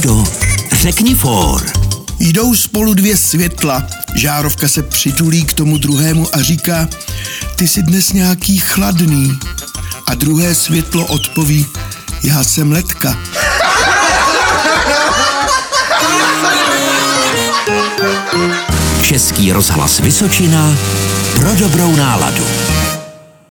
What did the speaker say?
Ládo, řekni for. Jdou spolu dvě světla. Žárovka se přitulí k tomu druhému a říká, ty jsi dnes nějaký chladný. A druhé světlo odpoví, já jsem letka. Český rozhlas Vysočina pro dobrou náladu.